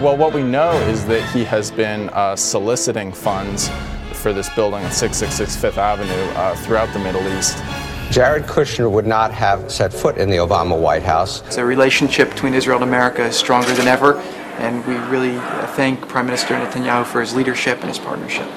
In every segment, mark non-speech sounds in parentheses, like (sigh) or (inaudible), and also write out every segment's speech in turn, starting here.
Well, what we know is that he has been uh, soliciting funds for this building at 666 Fifth Avenue uh, throughout the Middle East. Jared Kushner would not have set foot in the Obama White House. The relationship between Israel and America is stronger than ever, and we really thank Prime Minister Netanyahu for his leadership and his partnership.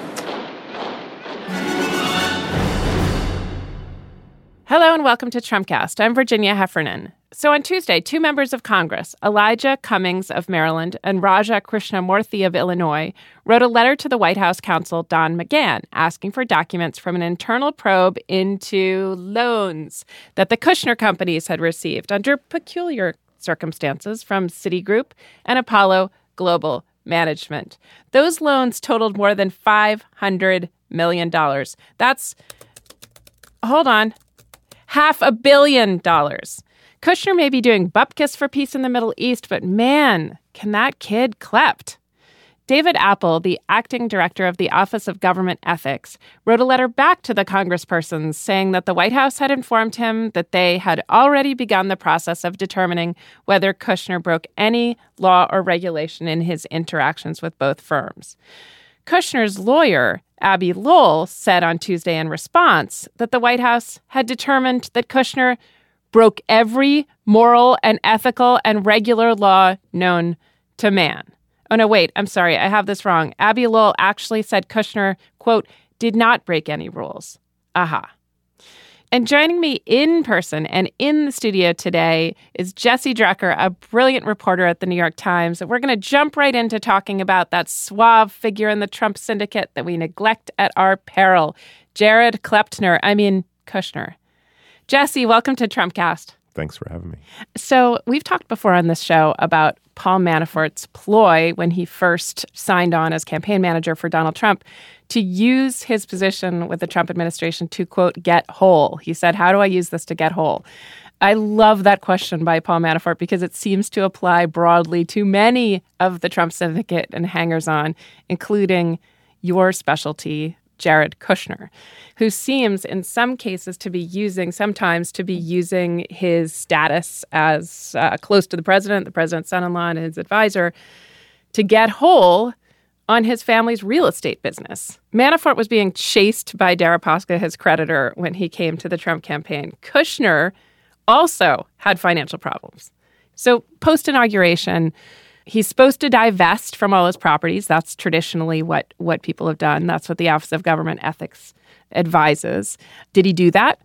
Hello and welcome to Trumpcast. I'm Virginia Heffernan. So on Tuesday, two members of Congress, Elijah Cummings of Maryland and Raja Krishnamoorthi of Illinois, wrote a letter to the White House counsel Don McGahn asking for documents from an internal probe into loans that the Kushner companies had received under peculiar circumstances from Citigroup and Apollo Global Management. Those loans totaled more than $500 million. That's, hold on, half a billion dollars. Kushner may be doing bupkis for peace in the Middle East, but man, can that kid klept. David Apol, the acting director of the Office of Government Ethics, wrote a letter back to the congresspersons saying that the White House had informed him that they had already begun the process of determining whether Kushner broke any law or regulation in his interactions with both firms. Kushner's lawyer, Abbe Lowell, said on Tuesday in response that the White House had determined that Kushner broke every moral and ethical and regular law known to man. Oh, no, wait, I'm sorry, I have this wrong. Abbe Lowell actually said Kushner, quote, did not break any rules. Aha. And joining me in person and in the studio today is Jesse Drucker, a brilliant reporter at the New York Times. We're going to jump right into talking about that suave figure in the Trump syndicate that we neglect at our peril, Jared Kleptner, I mean, Kushner. Jesse, welcome to Trumpcast. Thanks for having me. So, we've talked before on this show about Paul Manafort's ploy when he first signed on as campaign manager for Donald Trump to use his position with the Trump administration to, quote, get whole. He said, How do I use this to get whole? I love that question by Paul Manafort because it seems to apply broadly to many of the Trump syndicate and hangers on, including your specialty, Jared Kushner, who seems in some cases to be using, sometimes to be using his status as uh, close to the president, the president's son in law, and his advisor to get whole on his family's real estate business. Manafort was being chased by Deripaska, his creditor, when he came to the Trump campaign. Kushner also had financial problems. So, post inauguration, He's supposed to divest from all his properties. That's traditionally what, what people have done. That's what the Office of Government Ethics advises. Did he do that?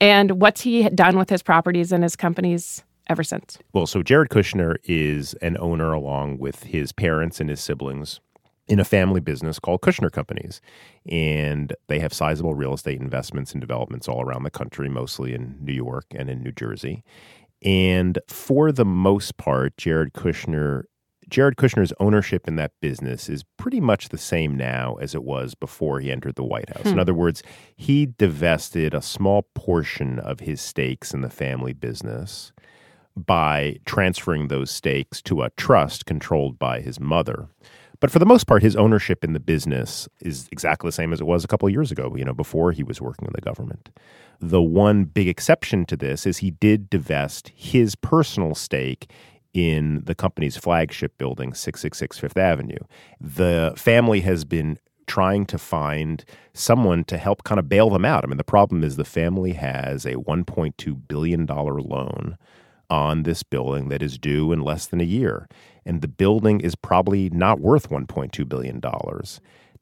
And what's he done with his properties and his companies ever since? Well, so Jared Kushner is an owner along with his parents and his siblings in a family business called Kushner Companies. And they have sizable real estate investments and developments all around the country, mostly in New York and in New Jersey. And for the most part, Jared Kushner Jared Kushner's ownership in that business is pretty much the same now as it was before he entered the White House. Hmm. In other words, he divested a small portion of his stakes in the family business by transferring those stakes to a trust controlled by his mother. But for the most part, his ownership in the business is exactly the same as it was a couple of years ago, you know, before he was working with the government. The one big exception to this is he did divest his personal stake in the company's flagship building, 666 Fifth Avenue. The family has been trying to find someone to help kind of bail them out. I mean, the problem is the family has a $1.2 billion loan on this building that is due in less than a year. And the building is probably not worth $1.2 billion.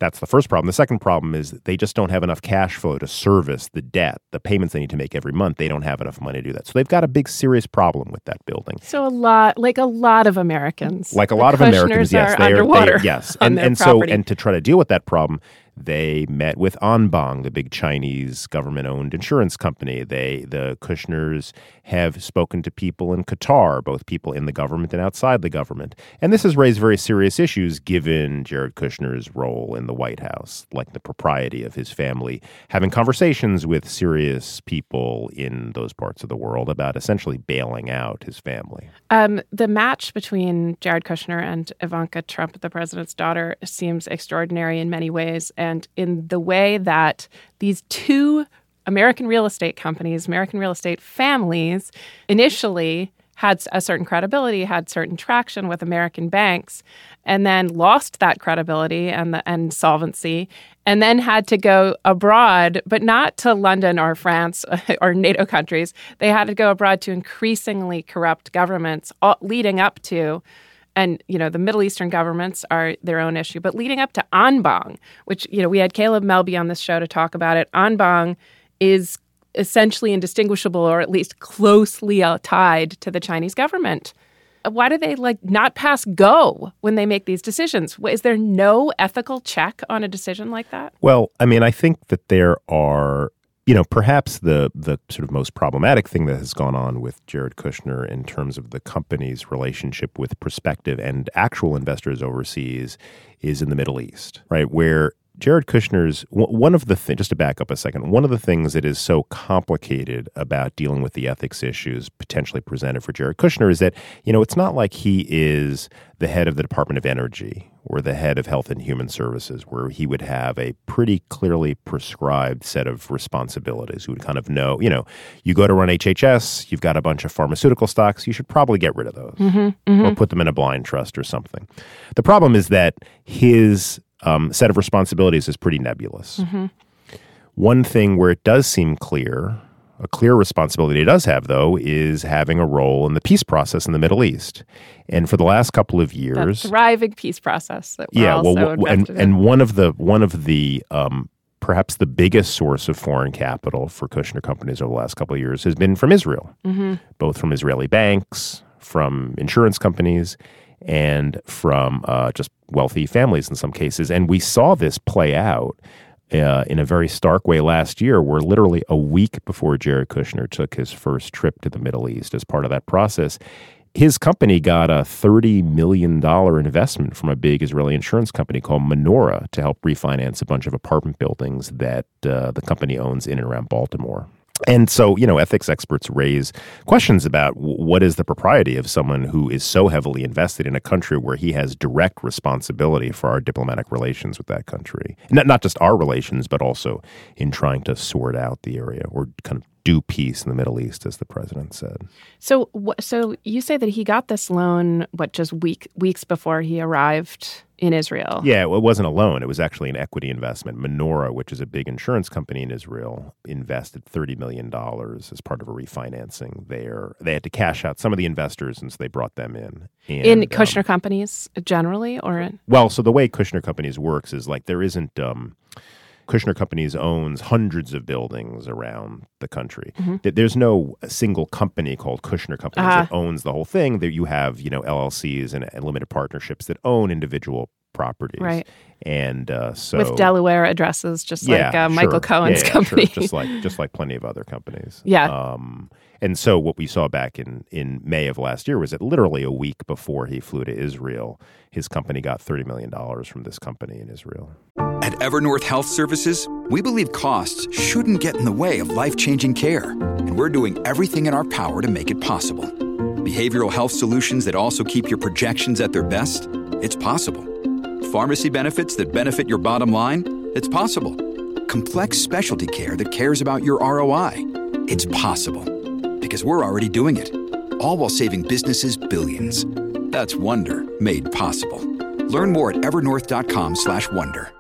That's the first problem. The second problem is they just don't have enough cash flow to service the debt, the payments they need to make every month. They don't have enough money to do that. So they've got a big, serious problem with that building. So a lot, like a lot of Americans, like a lot of Americans, yes, they are underwater. They, yes, (laughs) and and so and to try to deal with that problem, They met with Anbang, the big Chinese government-owned insurance company. They, the Kushners, have spoken to people in Qatar, both people in the government and outside the government. And this has raised very serious issues given Jared Kushner's role in the White House, like the propriety of his family having conversations with serious people in those parts of the world about essentially bailing out his family. Um, the match between Jared Kushner and Ivanka Trump, the president's daughter, seems extraordinary in many ways and in the way that these two American real estate companies, American real estate families, initially had a certain credibility, had certain traction with American banks, and then lost that credibility and the, and solvency, and then had to go abroad, but not to London or France (laughs) or NATO countries. They had to go abroad to increasingly corrupt governments, all, leading up to and you know the Middle Eastern governments are their own issue, but leading up to Anbang, which you know we had Caleb Melby on this show to talk about it. Anbang is essentially indistinguishable, or at least closely uh, tied to the Chinese government. Why do they like not pass go when they make these decisions? Is there no ethical check on a decision like that? Well, I mean, I think that there are you know, perhaps the the sort of most problematic thing that has gone on with Jared Kushner in terms of the company's relationship with prospective and actual investors overseas is in the Middle East, right? Where Jared Kushner's one of the things, just to back up a second, one of the things that is so complicated about dealing with the ethics issues potentially presented for Jared Kushner is that, you know, it's not like he is the head of the Department of Energy or the head of Health and Human Services, where he would have a pretty clearly prescribed set of responsibilities. Who would kind of know, you know, you go to run HHS, you've got a bunch of pharmaceutical stocks, you should probably get rid of those mm-hmm, mm-hmm. or put them in a blind trust or something. The problem is that his um, set of responsibilities is pretty nebulous. Mm-hmm. One thing where it does seem clear, a clear responsibility it does have, though, is having a role in the peace process in the Middle East. And for the last couple of years, the thriving peace process. yeah, well, and in. and one of the one of the um, perhaps the biggest source of foreign capital for Kushner companies over the last couple of years has been from Israel, mm-hmm. both from Israeli banks, from insurance companies, and from uh, just wealthy families in some cases. And we saw this play out uh, in a very stark way last year, where literally a week before Jared Kushner took his first trip to the Middle East as part of that process, his company got a $30 million investment from a big Israeli insurance company called Menorah to help refinance a bunch of apartment buildings that uh, the company owns in and around Baltimore. And so, you know, ethics experts raise questions about what is the propriety of someone who is so heavily invested in a country where he has direct responsibility for our diplomatic relations with that country. Not, not just our relations, but also in trying to sort out the area or kind of do peace in the Middle East, as the president said. So, so you say that he got this loan, what, just week weeks before he arrived in Israel? Yeah, it wasn't a loan; it was actually an equity investment. Menorah, which is a big insurance company in Israel, invested thirty million dollars as part of a refinancing. There, they had to cash out some of the investors, and so they brought them in. And, in Kushner um, companies generally, or in- well, so the way Kushner companies works is like there isn't. Um, Kushner Companies owns hundreds of buildings around the country. Mm-hmm. There's no single company called Kushner Companies uh-huh. that owns the whole thing. There you have, you know, LLCs and, and limited partnerships that own individual properties. Right. And uh, so with Delaware addresses, just yeah, like uh, sure. Michael Cohen's yeah, yeah, company, sure. just like just like plenty of other companies. (laughs) Yeah. Um, and so what we saw back in in May of last year was that literally a week before he flew to Israel, his company got thirty million dollars from this company in Israel. At Evernorth Health Services, we believe costs shouldn't get in the way of life changing care, and we're doing everything in our power to make it possible. Behavioral health solutions that also keep your projections at their best? It's possible pharmacy benefits that benefit your bottom line? It's possible. Complex specialty care that cares about your ROI? It's possible. Because we're already doing it. All while saving businesses billions. That's Wonder made possible. Learn more at evernorth.com/wonder.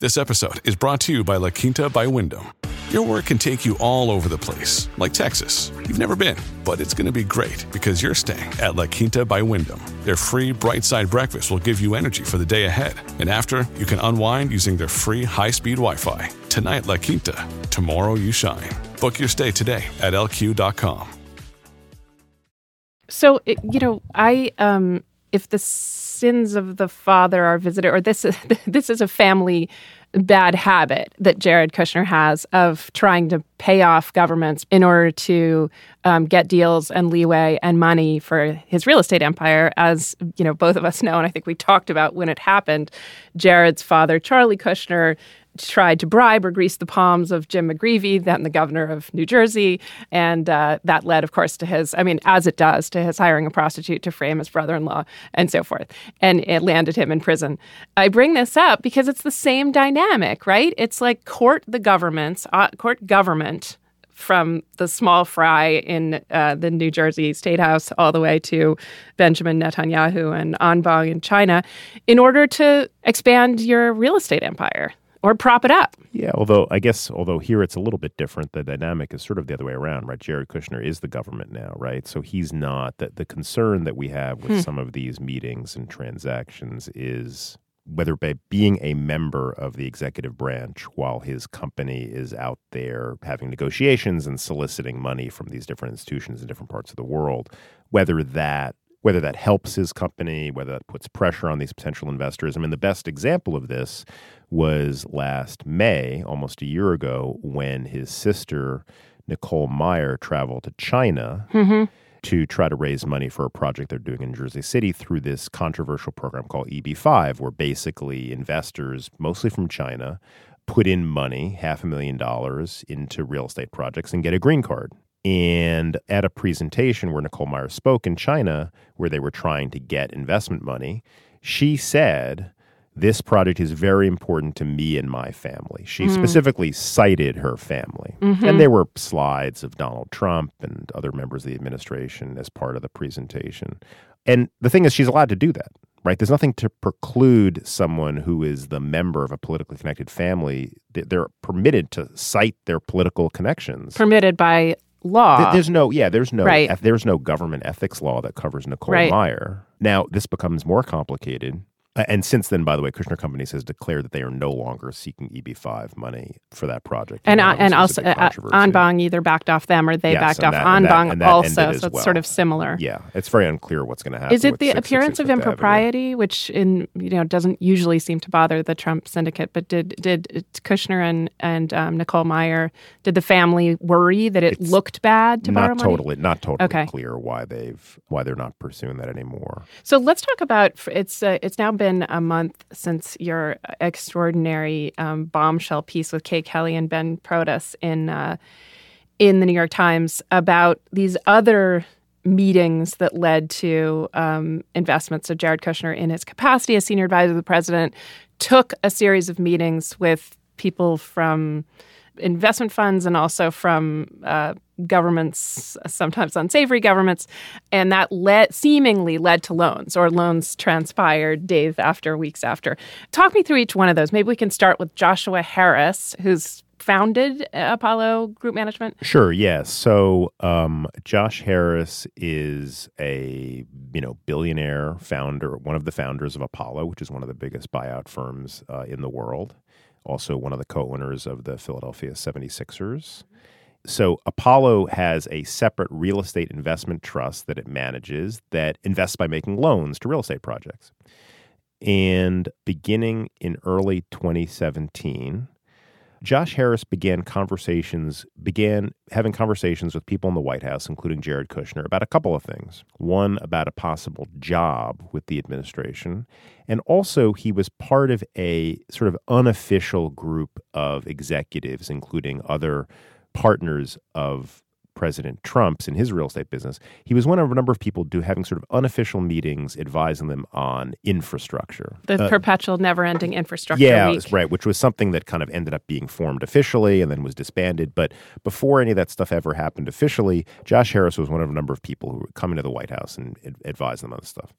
This episode is brought to you by La Quinta by Wyndham. Your work can take you all over the place, like Texas. You've never been, but it's going to be great because you're staying at La Quinta by Wyndham. Their free bright side breakfast will give you energy for the day ahead. And after, you can unwind using their free high speed Wi Fi. Tonight, La Quinta. Tomorrow, you shine. Book your stay today at lq.com. So, you know, I, um, if the sins of the father are visited, or this, (laughs) this is a family bad habit that Jared Kushner has of trying to pay off governments in order to um, get deals and leeway and money for his real estate empire. As you know, both of us know, and I think we talked about when it happened. Jared's father, Charlie Kushner, tried to bribe or grease the palms of Jim McGreevey, then the governor of New Jersey. And uh, that led, of course, to his, I mean, as it does, to his hiring a prostitute to frame his brother in law and so forth. And it landed him in prison. I bring this up because it's the same dynamic, right? It's like court the governments, uh, court government from the small fry in uh, the New Jersey State House all the way to Benjamin Netanyahu and Anbang in China in order to expand your real estate empire or prop it up. Yeah, although I guess although here it's a little bit different, the dynamic is sort of the other way around, right? Jared Kushner is the government now, right? So he's not that the concern that we have with hmm. some of these meetings and transactions is whether by being a member of the executive branch while his company is out there having negotiations and soliciting money from these different institutions in different parts of the world, whether that whether that helps his company, whether that puts pressure on these potential investors. I mean, the best example of this was last May, almost a year ago, when his sister, Nicole Meyer, traveled to China. Mm-hmm. To try to raise money for a project they're doing in Jersey City through this controversial program called EB5, where basically investors, mostly from China, put in money, half a million dollars, into real estate projects and get a green card. And at a presentation where Nicole Meyer spoke in China, where they were trying to get investment money, she said, This project is very important to me and my family. She mm. specifically cited her family. Mm-hmm. And there were slides of Donald Trump and other members of the administration as part of the presentation. And the thing is, she's allowed to do that right? There's nothing to preclude someone who is the member of a politically connected family. They're permitted to cite their political connections. Permitted by law. there's no, yeah, there's no, right. there's no government ethics law that covers Nicole right. Meyer. Now, this becomes more complicated and since then, by the way, Kushner Companies has declared that they are no longer seeking EB5 money for that project. And uh, and also uh, Anbang either backed off them or they yes, backed off that, Anbang that, also. So it's well. sort of similar. Yeah, it's very unclear what's going to happen. Is it the appearance of impropriety, which in you know doesn't usually seem to bother the Trump syndicate, but did did Kushner and and um, Nicole Meyer did the family worry that it it's looked bad to not borrow totally, money? Not totally okay. clear why they've why they're not pursuing that anymore. So let's talk about it's uh, it's now been a month since your extraordinary um, bombshell piece with Kate Kelly and Ben Protess in uh, in the New York Times about these other meetings that led to um, investments. So Jared Kushner, in his capacity as senior advisor to the president, took a series of meetings with people from investment funds and also from uh, governments, sometimes unsavory governments, and that led seemingly led to loans or loans transpired days after, weeks after. Talk me through each one of those. Maybe we can start with Joshua Harris, who's founded Apollo Group Management? Sure. Yes. So um, Josh Harris is a you know billionaire founder, one of the founders of Apollo, which is one of the biggest buyout firms uh, in the world. Also, one of the co-owners of the Philadelphia 76ers. So Apollo has a separate real estate investment trust that it manages that invests by making loans to real estate projects. And beginning in early 2017, Josh Harris began conversations, began having conversations with people in the White House, including Jared Kushner, about a couple of things. One, about a possible job with the administration. And also, he was part of a sort of unofficial group of executives, including other partners of President Trump's in his real estate business, he was one of a number of people do having sort of unofficial meetings advising them on infrastructure. The uh, perpetual never ending infrastructure. Yeah, week. right, which was something that kind of ended up being formed officially and then was disbanded. But before any of that stuff ever happened officially, Josh Harris was one of a number of people who would come into the White House and advise them on this stuff.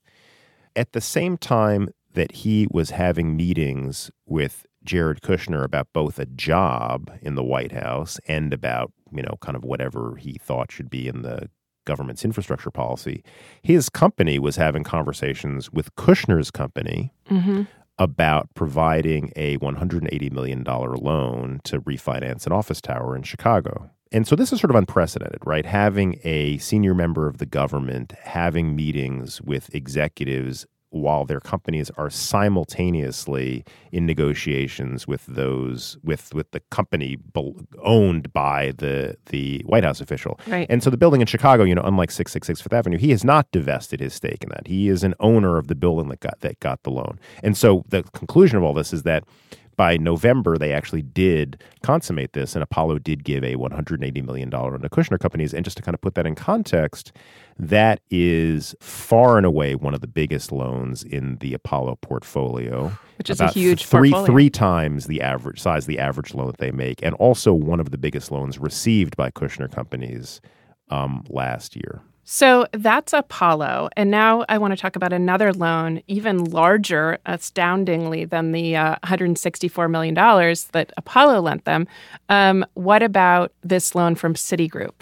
At the same time that he was having meetings with Jared Kushner about both a job in the White House and about, you know, kind of whatever he thought should be in the government's infrastructure policy. His company was having conversations with Kushner's company mm-hmm. about providing a $180 million loan to refinance an office tower in Chicago. And so this is sort of unprecedented, right? Having a senior member of the government having meetings with executives while their companies are simultaneously in negotiations with those with with the company owned by the the White House official. Right. And so the building in Chicago, you know, unlike 666 Fifth Avenue, he has not divested his stake in that. He is an owner of the building that got that got the loan. And so the conclusion of all this is that by November, they actually did consummate this, and Apollo did give a $180 million loan to Kushner companies. And just to kind of put that in context, that is far and away one of the biggest loans in the Apollo portfolio, which is a huge REIT portfolio. three times the average size, the average loan that they make, and also one of the biggest loans received by Kushner companies um, last year. So that's Apollo. And now I want to talk about another loan, even larger, astoundingly, than the uh, $164 million that Apollo lent them. Um, what about this loan from Citigroup?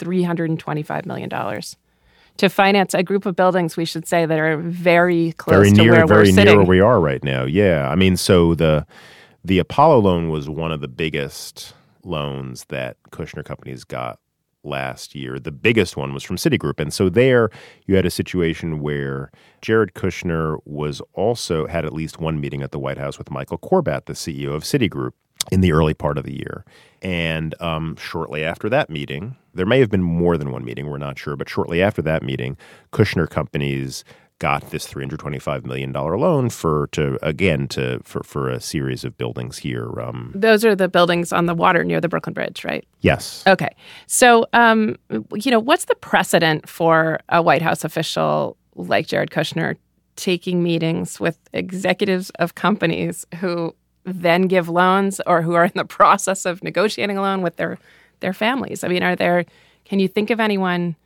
$325 million to finance a group of buildings, we should say, that are very close very to near, where very we're sitting. near where we are right now. Yeah, I mean, so the the Apollo loan was one of the biggest loans that Kushner companies got last year. The biggest one was from Citigroup. And so there you had a situation where Jared Kushner was also had at least one meeting at the White House with Michael Corbat, the CEO of Citigroup, in the early part of the year. And um, shortly after that meeting, there may have been more than one meeting, we're not sure, but shortly after that meeting, Kushner companies got this $325 million loan for to again to for, for a series of buildings here um, Those are the buildings on the water near the Brooklyn Bridge, right? yes Okay. So, um, you know, what's the precedent for a White House official like Jared Kushner taking meetings with executives of companies who then give loans or who are in the (laughs) process of negotiating a loan with their their families? I mean, are there? Can you think of anyone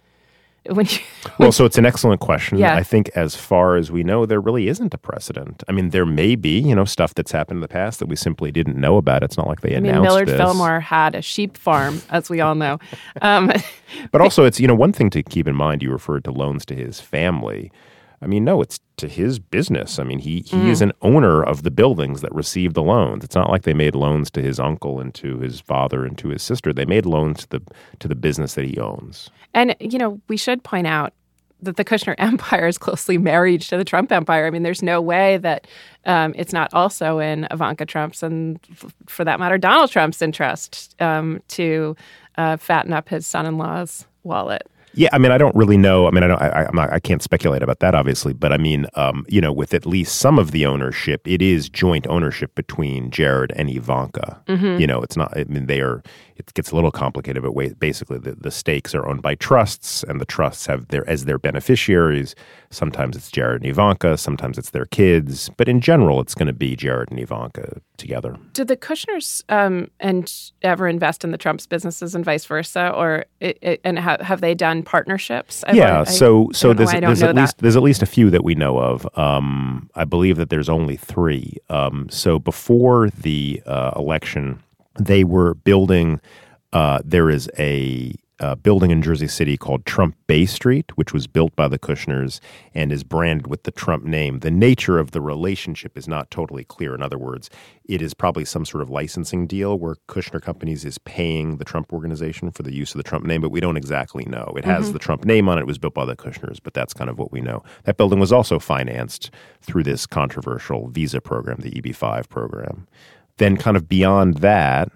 when you? (laughs) well so it's an excellent question Yeah. i think as far as we know there really isn't a precedent i mean there may be you know stuff that's happened in the past that we simply didn't know about it's not like they I mean, announced Millard this. Fillmore had a sheep farm, as we all know. Um, (laughs) But also, it's you know one thing to keep in mind. You referred to loans to his family. I mean, no, it's to his business. I mean, he he is an owner of the buildings that received the loans. It's not like they made loans to his uncle and to his father and to his sister. They made loans to the to the business that he owns. And, you know, we should point out that the Kushner (laughs) empire is closely married to the Trump empire. I mean, there's no way that um, it's not also in Ivanka Trump's and, f- for that matter, Donald Trump's interest um, to uh, fatten up his son in law's wallet. Yeah, I mean, I don't really know. I mean, I don't. I, I'm not, I can't speculate about that, obviously. But I mean, um, you know, with at least some of the ownership, it is joint ownership between Jared and Ivanka. You know, it's not. I mean, they are. It gets a little complicated, but wait, basically, the, the stakes are owned by trusts, and the trusts have their as their beneficiaries. Sometimes it's Jared and Ivanka. Sometimes it's their kids. But in general, it's going to be Jared and Ivanka together. Did the Kushners um, and ever invest in the Trump's businesses and vice versa, or it, it, and ha- have they done partnerships? I yeah, I so so there's why I don't there's at that. least there's at least a few that we know of. Um, I believe that there's only three. Um, so before the uh, election, they were building. Uh, there is a uh, building in Jersey City called Trump Bay Street, which was built by the Kushners and is branded with the Trump name. The nature of the relationship is not totally clear. In other words, it is probably some sort of licensing deal where Kushner Companies is paying the Trump organization for the use of the Trump name, but we don't exactly know. It has the Trump name on it. It was built by the Kushners, but that's kind of what we know. That building was also financed through this controversial visa program, the EB5 program. Then, kind of beyond that,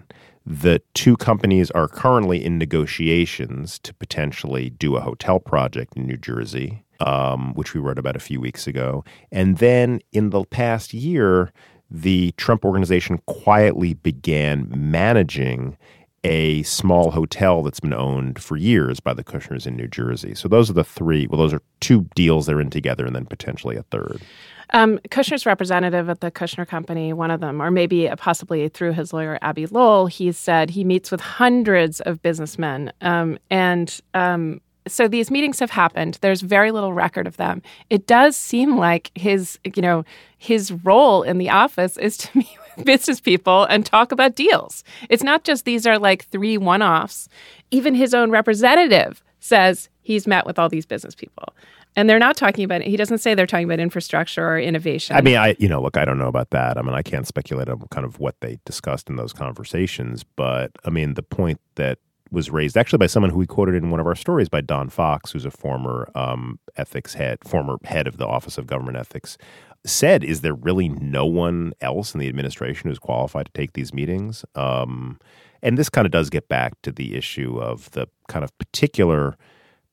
the two companies are currently in negotiations to potentially do a hotel project in New Jersey, um, which we wrote about a few weeks ago. And then in the past year, the Trump organization quietly began managing a small hotel that's been owned for years by the Kushners in New Jersey. So those are the three. Well, those are two deals they're in together, and then potentially a third. Um, Kushner's representative at the Kushner Company, one of them, or maybe possibly through his lawyer Abbe Lowell, he said he meets with hundreds of businessmen, um, and um, so these meetings have happened. There's very little record of them. It does seem like his, you know, his role in the office is to (laughs) meet (laughs) business people and talk about deals. It's not just these are like three one-offs. Even his own representative says he's met with all these business people. And they're not talking about he doesn't say they're talking about infrastructure or innovation. I mean, I you know, look, I don't know about that. I mean, I can't speculate on kind of what they discussed in those conversations, but I mean, the point that was raised actually by someone who we quoted in one of our stories by Don Fox, who's a former um, ethics head, former head of the Office of Government Ethics, said, "Is there really no one else in the administration who's qualified to take these meetings?" Um, and this kind of does get back to the issue of the kind of particular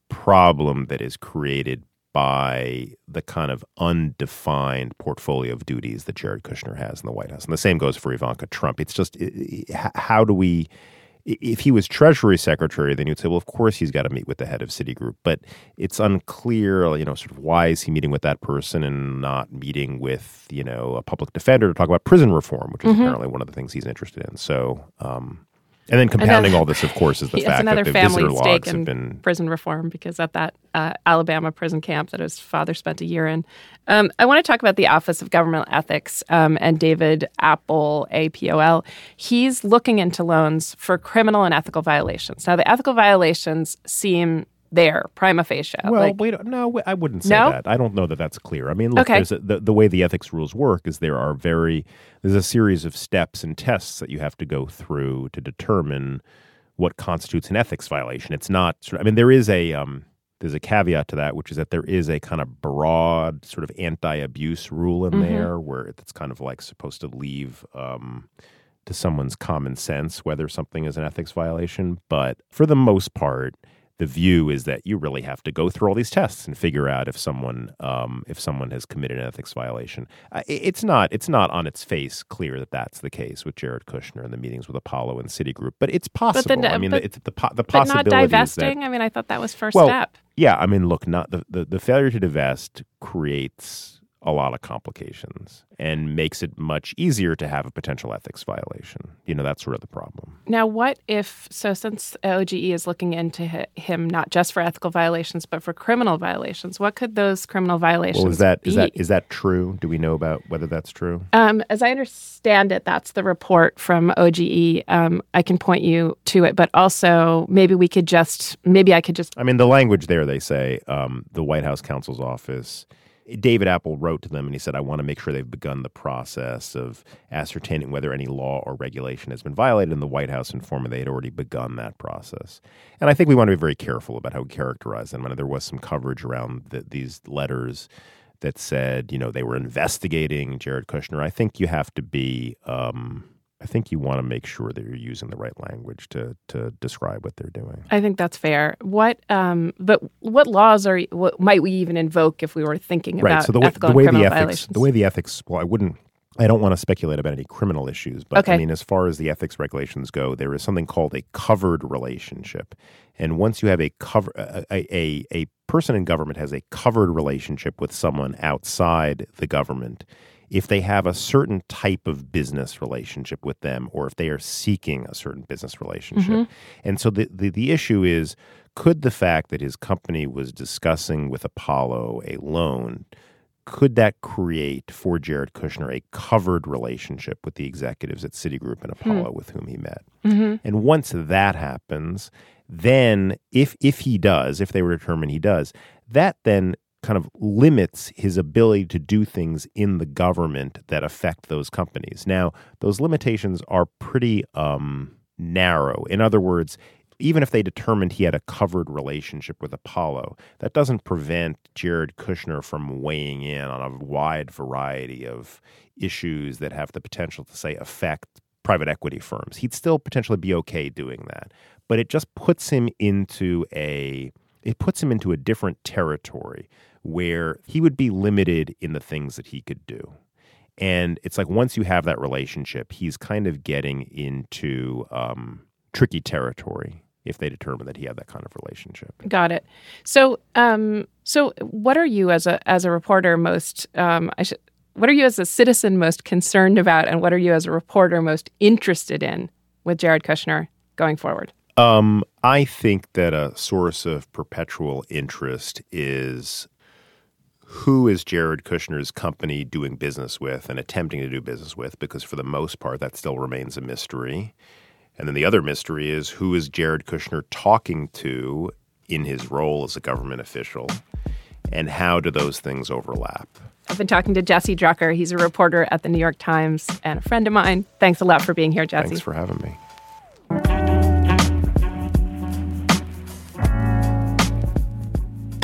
problem that is created by the kind of undefined portfolio of duties that Jared Kushner has in the White House. And the same goes for Ivanka Trump. It's just how do we if he was Treasury Secretary, then you'd say, well, of course he's got to meet with the head of Citigroup. But it's unclear, you know, sort of why is he meeting with that person and not meeting with, you know, a public defender to talk about prison reform, which is mm-hmm. apparently one of the things he's interested in. So, um, and then compounding all this, of course, is the (laughs) fact that the visitor logs in have been prison reform because at that uh, Alabama prison camp that his father spent a year in. Um, I want to talk about the Office of Government Ethics um, and David Apple, APOL. He's looking into loans for criminal and ethical violations. Now, the ethical violations seem there prima facie. Well, like, wait, no, I wouldn't say no? that. I don't know that that's clear. I mean, look, okay. a, the the way the ethics rules work is there are very there's a series of steps and tests that you have to go through to determine what constitutes an ethics violation. It's not. I mean, there is a um, there's a caveat to that, which is that there is a kind of broad sort of anti-abuse rule in mm-hmm. there, where it's kind of like supposed to leave. Um, to someone's common sense whether something is an ethics violation, but for the most part, the view is that you really have to go through all these tests and figure out if someone um, if someone has committed an ethics violation. Uh, it's not it's not on its face clear that that's the case with Jared Kushner and the meetings with Apollo and Citigroup, but it's possible. But then, I mean, but, the, the, the, the possibility but not divesting. That, I mean, I thought that was first well, step. Yeah, I mean, look, not the, the, the failure to divest creates a lot of complications and makes it much easier to have a potential ethics violation. You know, that's sort of the problem. Now, what if, so since OGE is looking into him not just for ethical violations, but for criminal violations, what could those criminal violations well, is that, be? Is that, is that true? Do we know about whether that's true? Um, as I understand it, that's the report from OGE. Um, I can point you to it, but also maybe we could just, maybe I could just. I mean, the language there, they say um, the White House counsel's office David Apol wrote to them and he said, I want to make sure they've begun the process of ascertaining whether any law or regulation has been violated. And the White House informed me they had already begun that process. And I think we want to be very careful about how we characterize them. I mean, there was some coverage around the, these letters that said, you know, they were investigating Jared Kushner. I think you have to be. Um, I think you want to make sure that you're using the right language to to describe what they're doing. I think that's fair. What, um, but what laws are what might we even invoke if we were thinking right. about so the way, ethical the way and criminal the ethics, violations? The way the ethics, well, I wouldn't. I don't want to speculate about any criminal issues, but okay. I mean, as far as the ethics regulations go, there is something called a covered relationship, and once you have a cover, a, a, a person in government has a covered relationship with someone outside the government if they have a certain type of business relationship with them or if they are seeking a certain business relationship. Mm-hmm. And so the, the, the issue is could the fact that his company was discussing with Apollo a loan could that create for Jared Kushner a covered relationship with the executives at Citigroup and Apollo hmm. with whom he met? Mm-hmm. And once that happens, then if if he does, if they were determined he does, that then kind of limits his ability to do things in the government that affect those companies. Now, those limitations are pretty um, narrow. In other words, even if they determined he had a covered relationship with Apollo, that doesn't prevent Jared Kushner from weighing in on a wide variety of issues that have the potential to, say, affect private equity firms. He'd still potentially be okay doing that. But it just puts him into a it puts him into a different territory where he would be limited in the things that he could do. And it's like once you have that relationship, he's kind of getting into um, tricky territory if they determine that he had that kind of relationship. Got it. So, um, so what are you as a as a reporter most? Um, I should. What are you as a citizen most concerned about, and what are you as a reporter most interested in with Jared Kushner going forward? Um, I think that a source of perpetual interest is who is Jared Kushner's company doing business with and attempting to do business with, because for the most part, that still remains a mystery. And then the other mystery is who is Jared Kushner talking to in his role as a government official, and how do those things overlap? I've been talking to Jesse Drucker. He's a reporter at the New York Times and a friend of mine. Thanks a lot for being here, Jesse. Thanks for having me.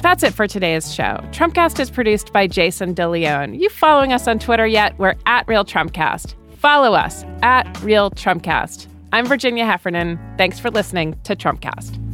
That's it for today's show. Trumpcast is produced by Jason DeLeon. You following us on Twitter yet? We're at Real Trumpcast. Follow us at Real Trumpcast. I'm Virginia Heffernan. Thanks for listening to Trumpcast.